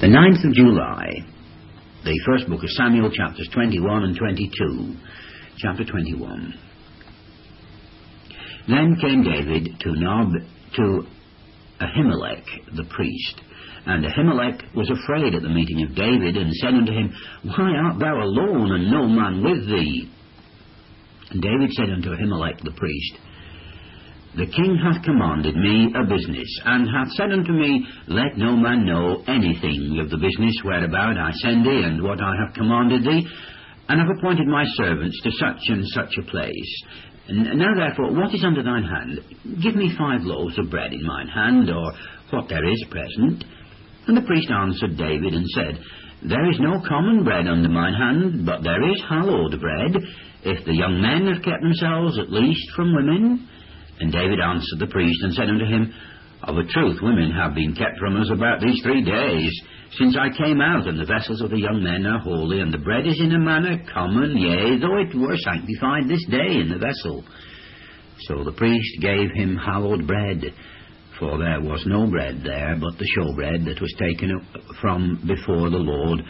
The 9th of July, the first book of Samuel, chapters 21 and 22. Chapter 21. Then came David to Nob, to Ahimelech the priest. And Ahimelech was afraid at the meeting of David, and said unto him, Why art thou alone, and no man with thee? And David said unto Ahimelech the priest, The king hath commanded me a business, and hath said unto me, Let no man know anything of the business whereabout I send thee, and what I have commanded thee, and have appointed my servants to such and such a place. Now therefore, what is under thine hand? Give me five loaves of bread in mine hand, or what there is present. And the priest answered David and said, There is no common bread under mine hand, but there is hallowed bread, if the young men have kept themselves at least from women. And David answered the priest and said unto him, Of a truth, women have been kept from us about these three days, since I came out, and the vessels of the young men are holy, and the bread is in a manner common, yea, though it were sanctified this day in the vessel. So the priest gave him hallowed bread, for there was no bread there but the showbread that was taken from before the Lord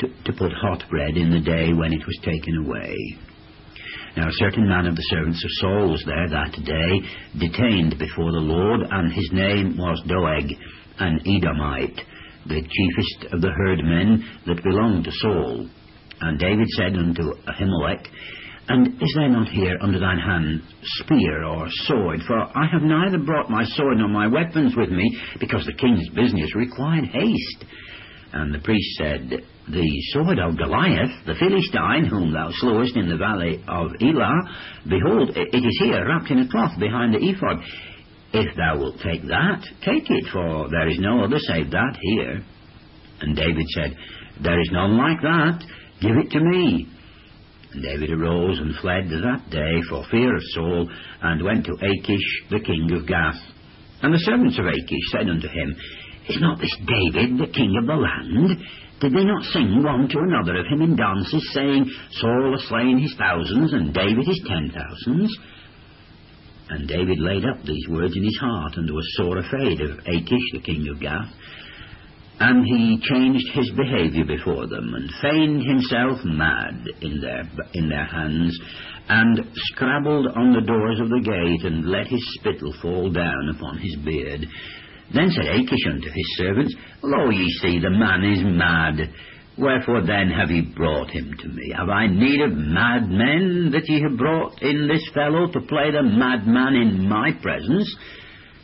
to, to put hot bread in the day when it was taken away. Now a certain man of the servants of Saul was there that day, detained before the Lord, and his name was Doeg, an Edomite, the chiefest of the herdmen that belonged to Saul. And David said unto Ahimelech, And is there not here under thine hand spear or sword? For I have neither brought my sword nor my weapons with me, because the king's business required haste. And the priest said, The sword of Goliath, the Philistine, whom thou slewest in the valley of Elah, behold, it is here, wrapped in a cloth behind the ephod. If thou wilt take that, take it, for there is no other save that here. And David said, There is none like that. Give it to me. And David arose and fled that day for fear of Saul, and went to Achish the king of Gath. And the servants of Achish said unto him, is not this David, the king of the land? Did they not sing one to another of him in dances, saying, Saul has slain his thousands, and David his ten thousands? And David laid up these words in his heart, and was sore afraid of Achish, the king of Gath. And he changed his behaviour before them, and feigned himself mad in their, in their hands, and scrabbled on the doors of the gate, and let his spittle fall down upon his beard. Then said Achish unto his servants, Lo, ye see, the man is mad. Wherefore then have ye brought him to me? Have I need of madmen that ye have brought in this fellow to play the madman in my presence?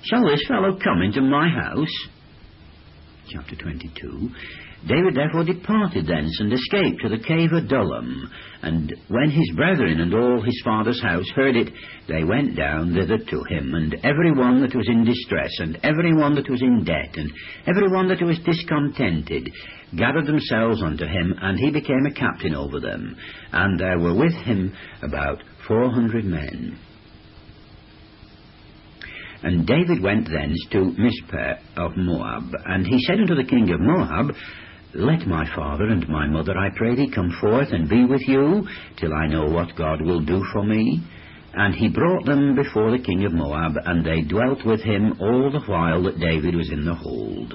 Shall this fellow come into my house? Chapter 22. David therefore departed thence and escaped to the cave of Adullam. And when his brethren and all his father's house heard it, they went down thither to him, and every one that was in distress, and every one that was in debt, and every one that was discontented, gathered themselves unto him, and he became a captain over them. And there were with him about four hundred men. And David went thence to Mizpeh of Moab, and he said unto the king of Moab, let my father and my mother, I pray thee, come forth and be with you, till I know what God will do for me. And he brought them before the king of Moab, and they dwelt with him all the while that David was in the hold.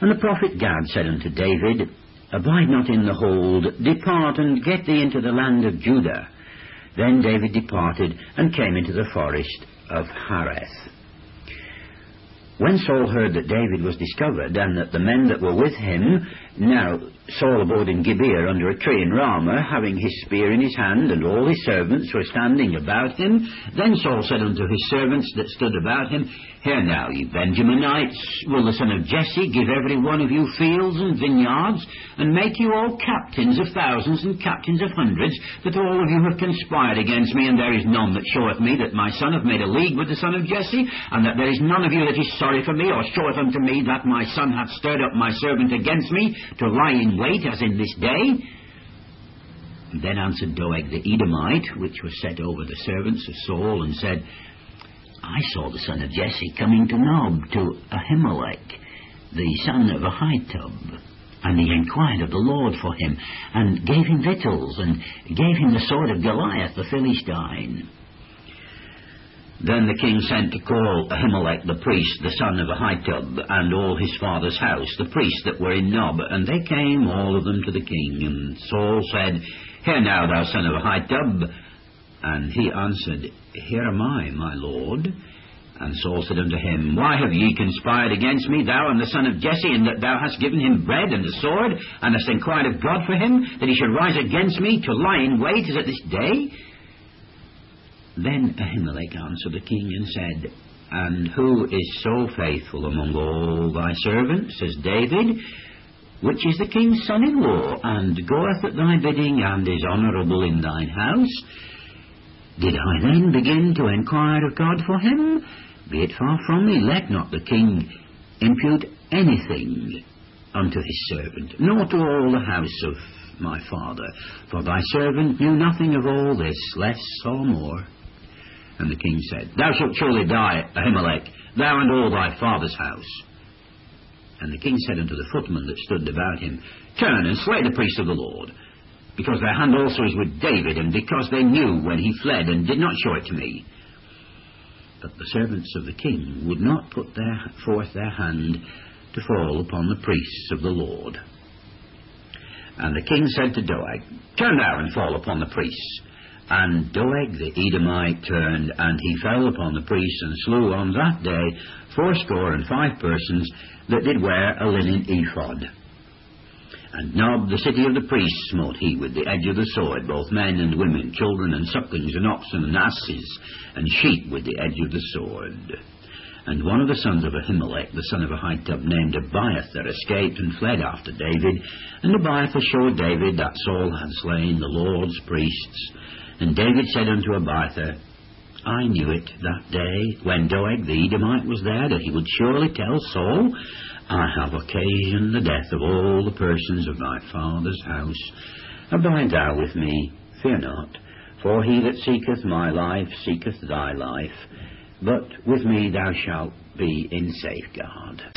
And the prophet Gad said unto David, Abide not in the hold, depart and get thee into the land of Judah. Then David departed and came into the forest of Hareth. When Saul heard that David was discovered, and that the men that were with him, now Saul abode in Gibeah under a tree in Ramah, having his spear in his hand, and all his servants were standing about him, then Saul said unto his servants that stood about him, Hear now, ye Benjaminites, will the son of Jesse give every one of you fields and vineyards, and make you all captains of thousands and captains of hundreds, that all of you have conspired against me, and there is none that showeth me that my son hath made a league with the son of Jesse, and that there is none of you that is sorry for me, or showeth unto me that my son hath stirred up my servant against me, to lie in wait as in this day? Then answered Doeg the Edomite, which was set over the servants of Saul, and said, I saw the son of Jesse coming to Nob, to Ahimelech, the son of Ahitub. And he inquired of the Lord for him, and gave him victuals, and gave him the sword of Goliath the Philistine. Then the king sent to call Ahimelech the priest, the son of Ahitub, and all his father's house, the priests that were in Nob, and they came all of them to the king. And Saul said, Hear now, thou son of Ahitub. And he answered, Here am I, my lord. And Saul said unto him, Why have ye conspired against me, thou and the son of Jesse, in that thou hast given him bread and a sword, and hast inquired of God for him, that he should rise against me to lie in wait as at this day? Then Ahimelech answered the king and said, And who is so faithful among all thy servants as David, which is the king's son-in-law, and goeth at thy bidding, and is honourable in thine house? Did I then begin to inquire of God for him? Be it far from me, let not the king impute anything unto his servant, nor to all the house of my father, for thy servant knew nothing of all this, less or more. And the king said, Thou shalt surely die, Ahimelech, thou and all thy father's house. And the king said unto the footmen that stood about him, Turn and slay the priest of the Lord, because their hand also is with David, and because they knew when he fled and did not show it to me. But the servants of the king would not put their, forth their hand to fall upon the priests of the Lord. And the king said to Doeg, Turn thou and fall upon the priests. And Doeg the Edomite turned, and he fell upon the priests, and slew on that day fourscore and five persons that did wear a linen ephod. And Nob, the city of the priests, smote he with the edge of the sword, both men and women, children and sucklings, and oxen and asses, and sheep with the edge of the sword. And one of the sons of Ahimelech, the son of Ahitub, named Abiathar, escaped and fled after David. And Abiathar showed David that Saul had slain the Lord's priests. And David said unto Abiathar, I knew it that day when Doeg the Edomite was there that he would surely tell Saul, I have occasioned the death of all the persons of thy father's house. Abide thou with me, fear not, for he that seeketh my life seeketh thy life, but with me thou shalt be in safeguard.